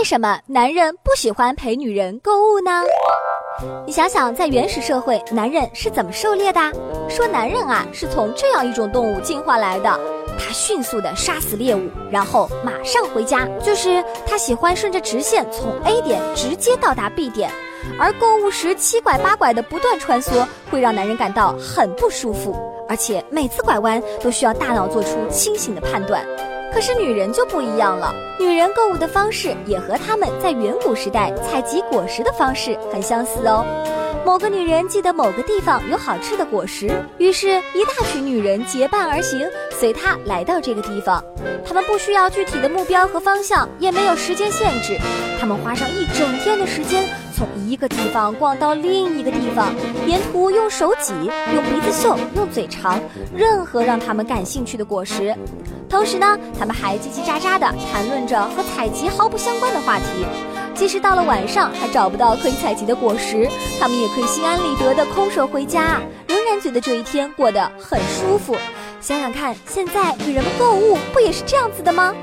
为什么男人不喜欢陪女人购物呢？你想想，在原始社会，男人是怎么狩猎的？说男人啊，是从这样一种动物进化来的，他迅速的杀死猎物，然后马上回家，就是他喜欢顺着直线从 A 点直接到达 B 点，而购物时七拐八拐的不断穿梭，会让男人感到很不舒服，而且每次拐弯都需要大脑做出清醒的判断。可是女人就不一样了，女人购物的方式也和她们在远古时代采集果实的方式很相似哦。某个女人记得某个地方有好吃的果实，于是，一大群女人结伴而行，随她来到这个地方。她们不需要具体的目标和方向，也没有时间限制，她们花上一整天的时间，从一个地方逛到另一个地方，沿途用手挤，用鼻子嗅，用嘴尝，任何让她们感兴趣的果实。同时呢，她们还叽叽喳喳地谈论着和采集毫不相关的话题。即使到了晚上还找不到可以采集的果实，他们也可以心安理得的空手回家，仍然觉得这一天过得很舒服。想想看，现在女人们购物不也是这样子的吗？